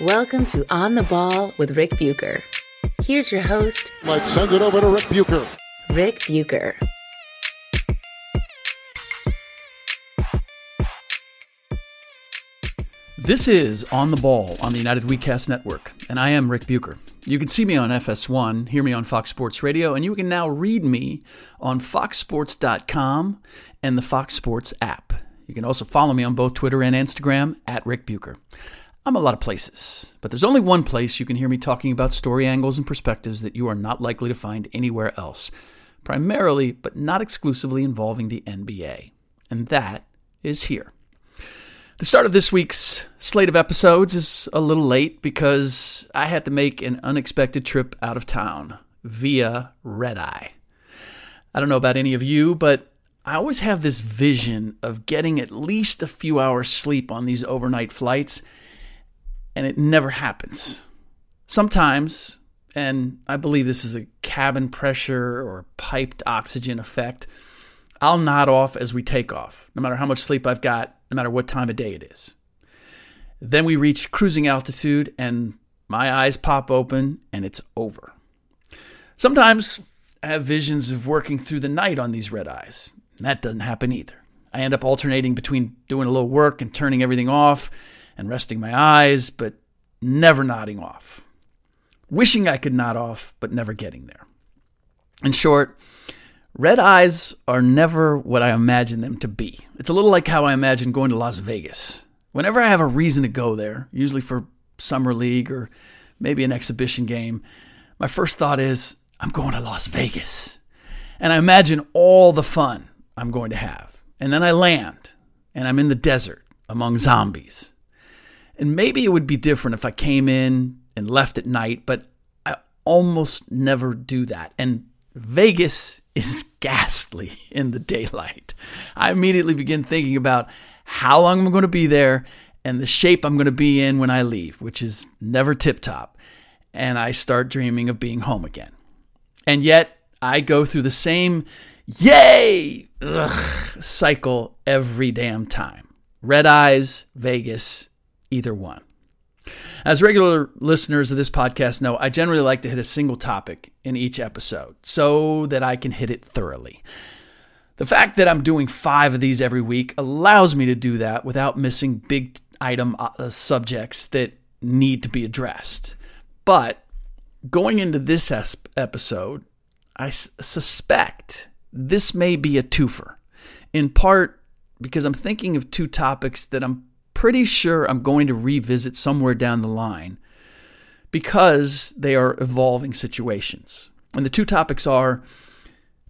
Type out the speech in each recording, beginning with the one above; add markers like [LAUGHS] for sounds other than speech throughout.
Welcome to On the Ball with Rick Bucher. Here's your host, Let's send it over to Rick Bucher. Rick Bucher. This is On the Ball on the United WeCast Network, and I am Rick Bucher. You can see me on FS1, hear me on Fox Sports Radio, and you can now read me on foxsports.com and the Fox Sports app. You can also follow me on both Twitter and Instagram at Rick Bucher. I'm a lot of places, but there's only one place you can hear me talking about story angles and perspectives that you are not likely to find anywhere else, primarily, but not exclusively involving the NBA. And that is here. The start of this week's slate of episodes is a little late because I had to make an unexpected trip out of town via red eye. I don't know about any of you, but I always have this vision of getting at least a few hours sleep on these overnight flights, and it never happens. Sometimes, and I believe this is a cabin pressure or piped oxygen effect, I'll nod off as we take off, no matter how much sleep I've got, no matter what time of day it is. Then we reach cruising altitude, and my eyes pop open, and it's over. Sometimes I have visions of working through the night on these red eyes. That doesn't happen either. I end up alternating between doing a little work and turning everything off and resting my eyes, but never nodding off. Wishing I could nod off, but never getting there. In short, red eyes are never what I imagine them to be. It's a little like how I imagine going to Las Vegas. Whenever I have a reason to go there, usually for summer league or maybe an exhibition game, my first thought is, I'm going to Las Vegas. And I imagine all the fun I'm going to have. And then I land and I'm in the desert among zombies. And maybe it would be different if I came in and left at night, but I almost never do that. And Vegas [LAUGHS] is ghastly in the daylight. I immediately begin thinking about how long I'm going to be there and the shape I'm going to be in when I leave, which is never tip top. And I start dreaming of being home again. And yet, I go through the same yay ugh, cycle every damn time. Red eyes, Vegas, either one. As regular listeners of this podcast know, I generally like to hit a single topic in each episode so that I can hit it thoroughly. The fact that I'm doing five of these every week allows me to do that without missing big item uh, subjects that need to be addressed. But going into this episode, I suspect this may be a twofer, in part because I'm thinking of two topics that I'm pretty sure I'm going to revisit somewhere down the line because they are evolving situations. And the two topics are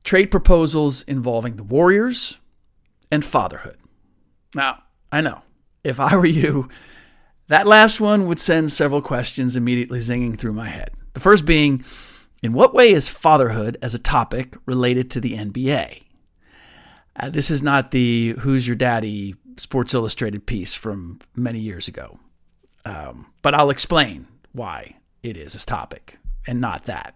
trade proposals involving the Warriors and fatherhood. Now, I know, if I were you, that last one would send several questions immediately zinging through my head. The first being, in what way is fatherhood as a topic related to the NBA? Uh, this is not the Who's Your Daddy Sports Illustrated piece from many years ago. Um, but I'll explain why it is a topic and not that.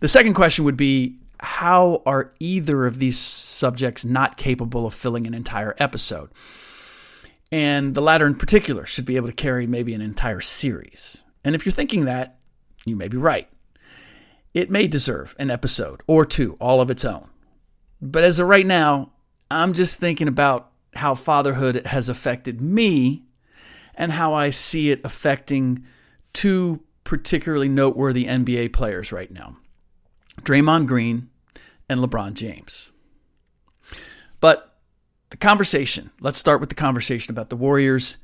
The second question would be how are either of these subjects not capable of filling an entire episode? And the latter in particular should be able to carry maybe an entire series. And if you're thinking that, you may be right. It may deserve an episode or two all of its own. But as of right now, I'm just thinking about how fatherhood has affected me and how I see it affecting two particularly noteworthy NBA players right now Draymond Green and LeBron James. But the conversation, let's start with the conversation about the Warriors,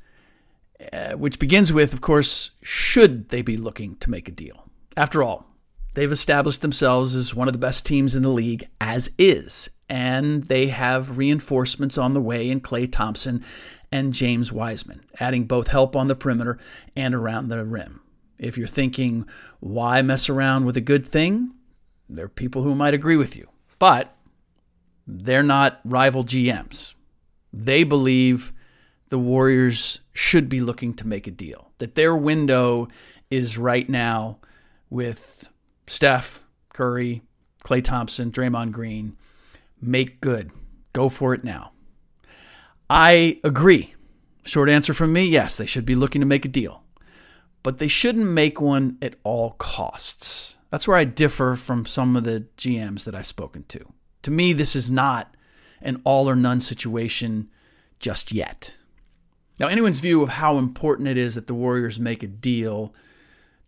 uh, which begins with, of course, should they be looking to make a deal? After all, they've established themselves as one of the best teams in the league as is, and they have reinforcements on the way in Klay Thompson and James Wiseman, adding both help on the perimeter and around the rim. If you're thinking, why mess around with a good thing? There are people who might agree with you, but they're not rival GMs. They believe the Warriors should be looking to make a deal, that their window is right now with Steph, Curry, Klay Thompson, Draymond Green. Make good. Go for it now. I agree. Short answer from me yes, they should be looking to make a deal. But they shouldn't make one at all costs. That's where I differ from some of the GMs that I've spoken to. To me, this is not an all or none situation just yet. Now, anyone's view of how important it is that the Warriors make a deal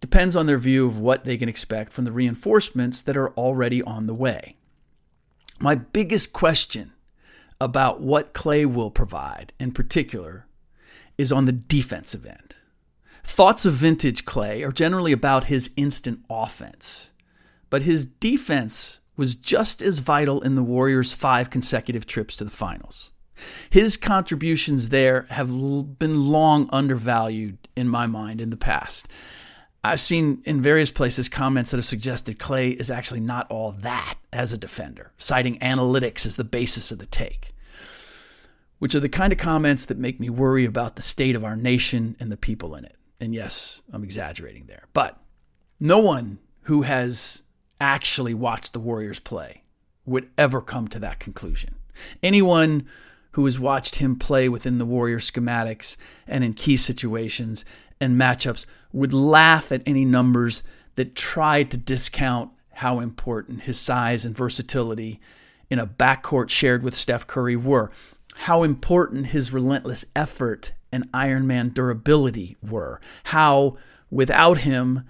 depends on their view of what they can expect from the reinforcements that are already on the way. My biggest question about what Klay will provide, in particular, is on the defensive end. Thoughts of vintage Klay are generally about his instant offense, but his defense was just as vital in the Warriors' five consecutive trips to the finals. His contributions there have been long undervalued in my mind in the past. I've seen in various places comments that have suggested Klay is actually not all that as a defender, citing analytics as the basis of the take, which are the kind of comments that make me worry about the state of our nation and the people in it. And yes, I'm exaggerating there. But no one who has actually watched the Warriors play would ever come to that conclusion. Anyone who has watched him play within the Warrior schematics and in key situations and matchups would laugh at any numbers that tried to discount how important his size and versatility in a backcourt shared with Steph Curry were, how important his relentless effort and Ironman durability were. How, without him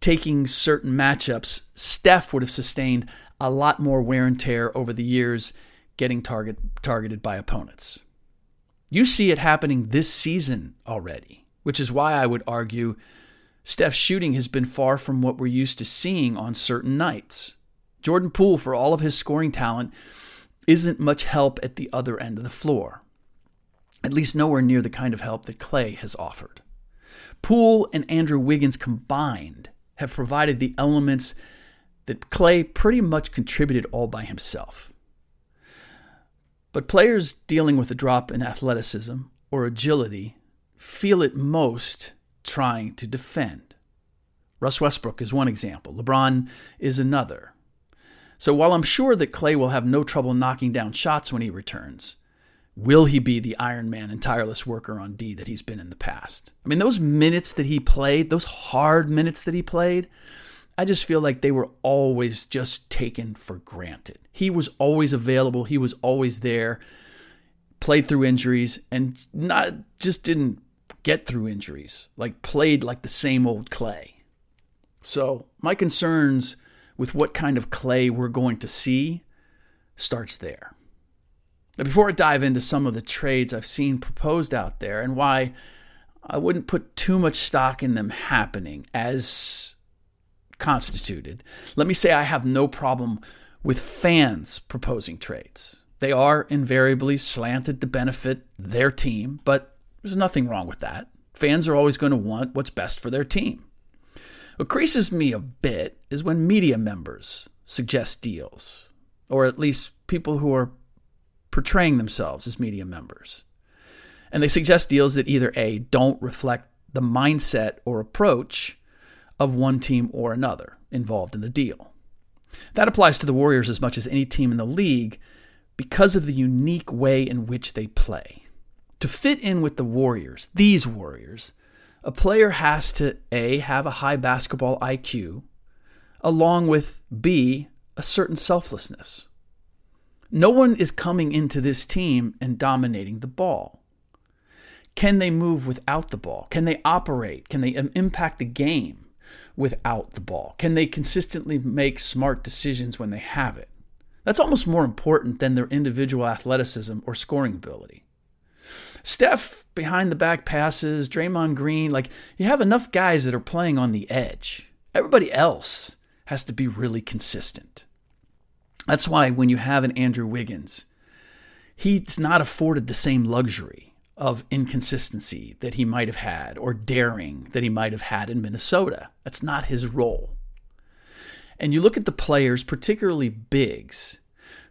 taking certain matchups, Steph would have sustained a lot more wear and tear over the years getting target, targeted by opponents. You see it happening this season already, which is why I would argue Steph's shooting has been far from what we're used to seeing on certain nights. Jordan Poole, for all of his scoring talent, isn't much help at the other end of the floor at least nowhere near the kind of help that Klay has offered. Poole and Andrew Wiggins combined have provided the elements that Klay pretty much contributed all by himself. But players dealing with a drop in athleticism or agility feel it most trying to defend. Russ Westbrook is one example, LeBron is another. So while I'm sure that Klay will have no trouble knocking down shots when he returns, Will he be the Iron Man and tireless worker on D that he's been in the past? I mean, those minutes that he played, those hard minutes that he played, I just feel like they were always just taken for granted. He was always available, he was always there, played through injuries, and not just didn't get through injuries, like played like the same old Klay. So, my concerns with what kind of Klay we're going to see starts there. Now, before I dive into some of the trades I've seen proposed out there and why I wouldn't put too much stock in them happening as constituted, let me say I have no problem with fans proposing trades. They are invariably slanted to benefit their team, but there's nothing wrong with that. Fans are always going to want what's best for their team. What creases me a bit is when media members suggest deals, or at least people who are portraying themselves as media members. And they suggest deals that either A, don't reflect the mindset or approach of one team or another involved in the deal. That applies to the Warriors as much as any team in the league because of the unique way in which they play. To fit in with the Warriors, these Warriors, a player has to A, have a high basketball IQ, along with B, a certain selflessness. No one is coming into this team and dominating the ball. Can they move without the ball? Can they operate? Can they impact the game without the ball? Can they consistently make smart decisions when they have it? That's almost more important than their individual athleticism or scoring ability. Steph behind the back passes, Draymond Green, like you have enough guys that are playing on the edge. Everybody else has to be really consistent. That's why when you have an Andrew Wiggins, he's not afforded the same luxury of inconsistency that he might have had or daring that he might have had in Minnesota. That's not his role. And you look at the players, particularly bigs,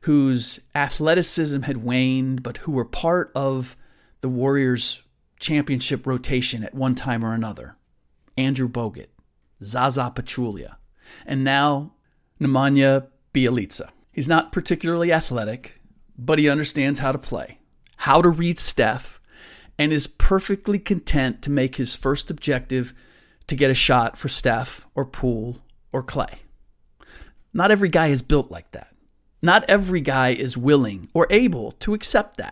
whose athleticism had waned, but who were part of the Warriors' championship rotation at one time or another Andrew Bogut, Zaza Pachulia, and now Nemanja Bjelica. He's not particularly athletic, but he understands how to play, how to read Steph, and is perfectly content to make his first objective to get a shot for Steph or Poole or Klay. Not every guy is built like that. Not every guy is willing or able to accept that.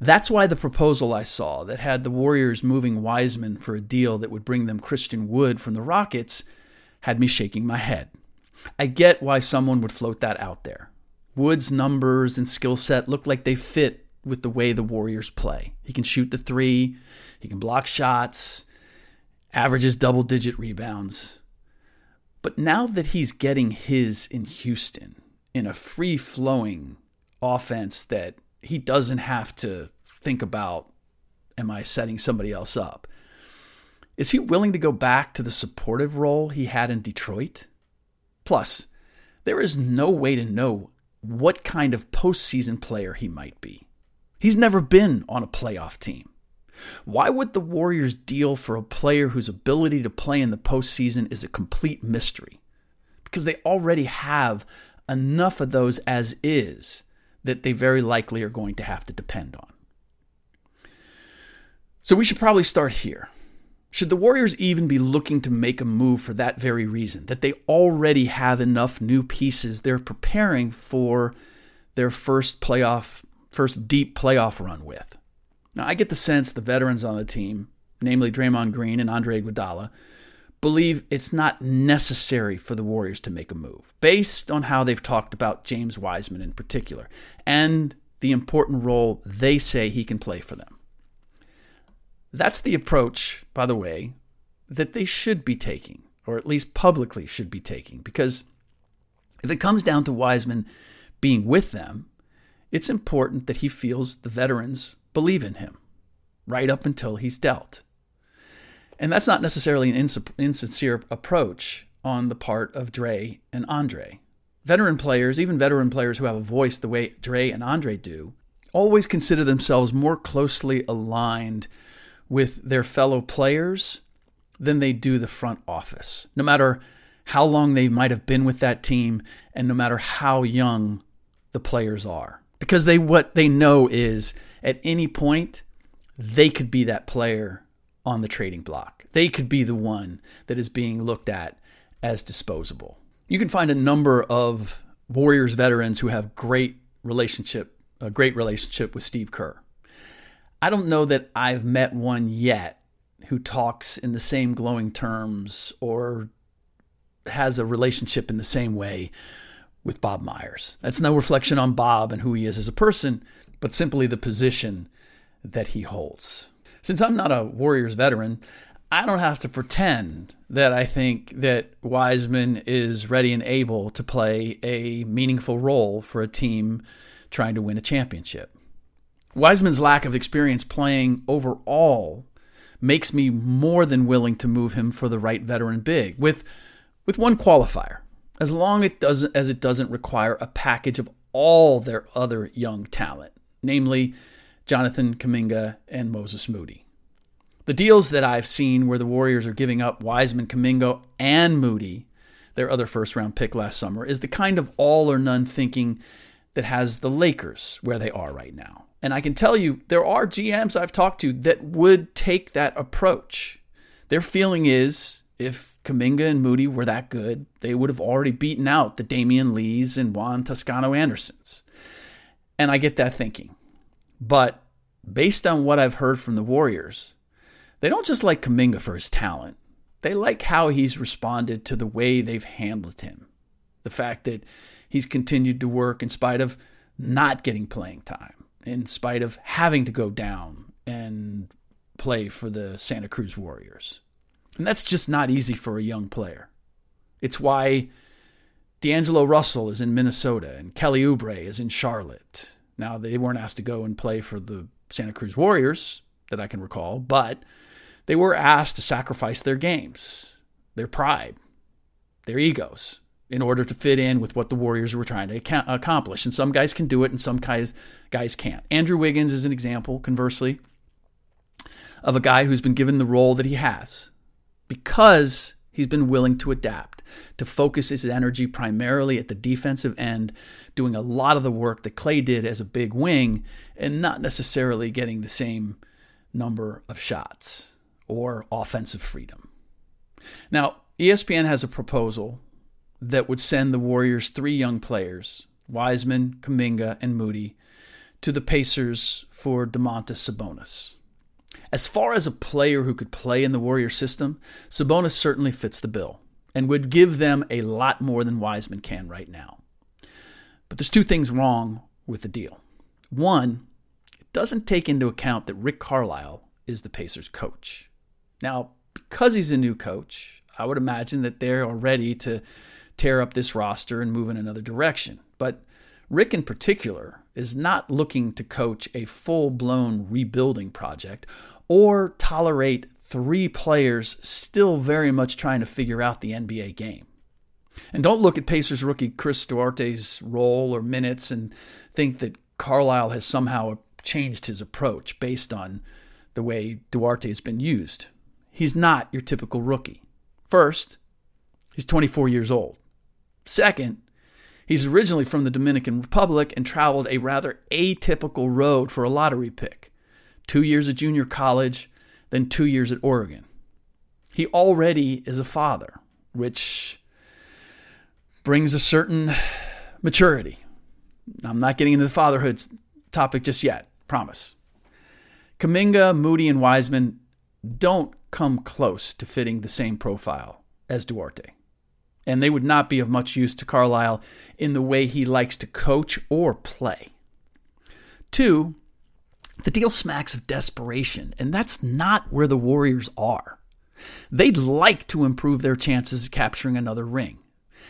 That's why the proposal I saw that had the Warriors moving Wiseman for a deal that would bring them Christian Wood from the Rockets had me shaking my head. I get why someone would float that out there. Wood's numbers and skill set look like they fit with the way the Warriors play. He can shoot the three, he can block shots, averages double digit rebounds. But now that he's getting his in Houston in a free flowing offense that he doesn't have to think about am I setting somebody else up? Is he willing to go back to the supportive role he had in Detroit? Plus, there is no way to know what kind of postseason player he might be. He's never been on a playoff team. Why would the Warriors deal for a player whose ability to play in the postseason is a complete mystery? Because they already have enough of those as is that they very likely are going to have to depend on. So we should probably start here. Should the Warriors even be looking to make a move for that very reason? That they already have enough new pieces they're preparing for their first playoff, first deep playoff run with. Now, I get the sense the veterans on the team, namely Draymond Green and Andre Iguodala, believe it's not necessary for the Warriors to make a move, based on how they've talked about James Wiseman in particular and the important role they say he can play for them. That's the approach, by the way, that they should be taking, or at least publicly should be taking, because if it comes down to Wiseman being with them, it's important that he feels the veterans believe in him right up until he's dealt. And that's not necessarily an insincere approach on the part of Dre and Andre. Veteran players, even veteran players who have a voice the way Dre and Andre do, always consider themselves more closely aligned with their fellow players than they do the front office. No matter how long they might have been with that team and no matter how young the players are. Because they what they know is at any point they could be that player on the trading block. They could be the one that is being looked at as disposable. You can find a number of Warriors veterans who have great relationship, a great relationship with Steve Kerr. I don't know that I've met one yet who talks in the same glowing terms or has a relationship in the same way with Bob Myers. That's no reflection on Bob and who he is as a person, but simply the position that he holds. Since I'm not a Warriors veteran, I don't have to pretend that I think that Wiseman is ready and able to play a meaningful role for a team trying to win a championship. Wiseman's lack of experience playing overall makes me more than willing to move him for the right veteran big with with one qualifier. As long it doesn't as it doesn't require a package of all their other young talent, namely Jonathan Kuminga and Moses Moody. The deals that I've seen where the Warriors are giving up Wiseman, Kuminga, and Moody, their other first round pick last summer, is the kind of all or none thinking that has the Lakers where they are right now. And I can tell you, there are GMs I've talked to that would take that approach. Their feeling is if Kuminga and Moody were that good, they would have already beaten out the Damion Lees and Juan Toscano Andersons. And I get that thinking. But based on what I've heard from the Warriors, they don't just like Kuminga for his talent. They like how he's responded to the way they've handled him. The fact that he's continued to work in spite of not getting playing time, in spite of having to go down and play for the Santa Cruz Warriors. And that's just not easy for a young player. It's why D'Angelo Russell is in Minnesota and Kelly Oubre is in Charlotte. Now, they weren't asked to go and play for the Santa Cruz Warriors that I can recall, but they were asked to sacrifice their games, their pride, their egos in order to fit in with what the Warriors were trying to accomplish. And some guys can do it and some guys guys can't. Andrew Wiggins is an example, conversely, of a guy who's been given the role that he has because he's been willing to adapt, to focus his energy primarily at the defensive end, doing a lot of the work that Klay did as a big wing and not necessarily getting the same number of shots or offensive freedom. Now, ESPN has a proposal that would send the Warriors' three young players, Wiseman, Kuminga, and Moody, to the Pacers for Domantas Sabonis. As far as a player who could play in the Warrior system, Sabonis certainly fits the bill and would give them a lot more than Wiseman can right now. But there's two things wrong with the deal. One, it doesn't take into account that Rick Carlisle is the Pacers coach. Now, because he's a new coach, I would imagine that they're ready to tear up this roster and move in another direction. But Rick, in particular, is not looking to coach a full blown rebuilding project or tolerate three players still very much trying to figure out the NBA game. And don't look at Pacers rookie Chris Duarte's role or minutes and think that Carlisle has somehow changed his approach based on the way Duarte has been used. He's not your typical rookie. First, he's 24 years old. Second, he's originally from the Dominican Republic and traveled a rather atypical road for a lottery pick two years of junior college, then two years at Oregon. He already is a father, which brings a certain maturity. I'm not getting into the fatherhood topic just yet, promise. Kuminga, Moody, and Wiseman don't come close to fitting the same profile as Duarte. And they would not be of much use to Carlisle in the way he likes to coach or play. Two, the deal smacks of desperation, and that's not where the Warriors are. They'd like to improve their chances of capturing another ring.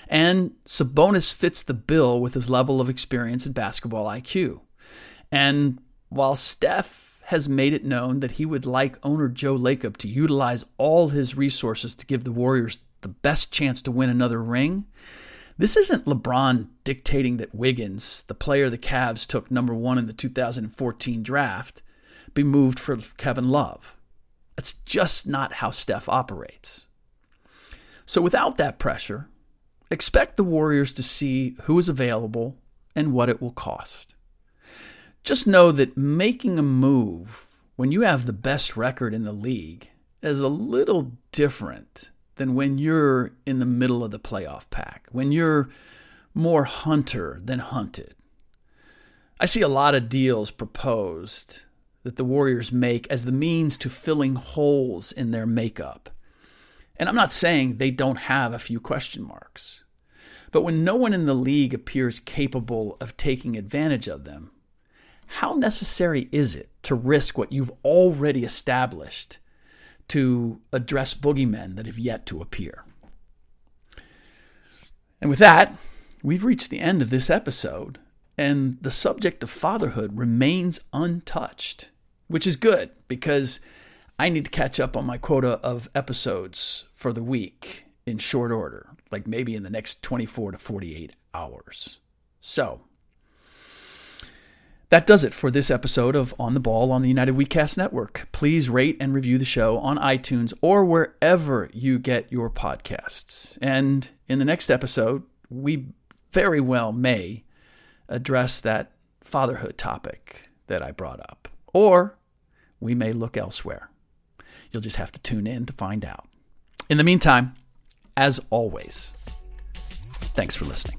And Sabonis fits the bill with his level of experience and basketball IQ. And while Steph has made it known that he would like owner Joe Lacob to utilize all his resources to give the Warriors the best chance to win another ring, this isn't LeBron dictating that Wiggins, the player the Cavs took number one in the 2014 draft, be moved for Kevin Love. That's just not how Steph operates. So, without that pressure, expect the Warriors to see who is available and what it will cost. Just know that making a move when you have the best record in the league is a little different than when you're in the middle of the playoff pack, when you're more hunter than hunted. I see a lot of deals proposed that the Warriors make as the means to filling holes in their makeup. And I'm not saying they don't have a few question marks. But when no one in the league appears capable of taking advantage of them, how necessary is it to risk what you've already established to address boogeymen that have yet to appear. And with that, we've reached the end of this episode, and the subject of fatherhood remains untouched, which is good because I need to catch up on my quota of episodes for the week in short order, like maybe in the next 24 to 48 hours. So, That does it for this episode of On the Ball on the United WeCast Network. Please rate and review the show on iTunes or wherever you get your podcasts. And in the next episode, we very well may address that fatherhood topic that I brought up. Or we may look elsewhere. You'll just have to tune in to find out. In the meantime, as always, thanks for listening.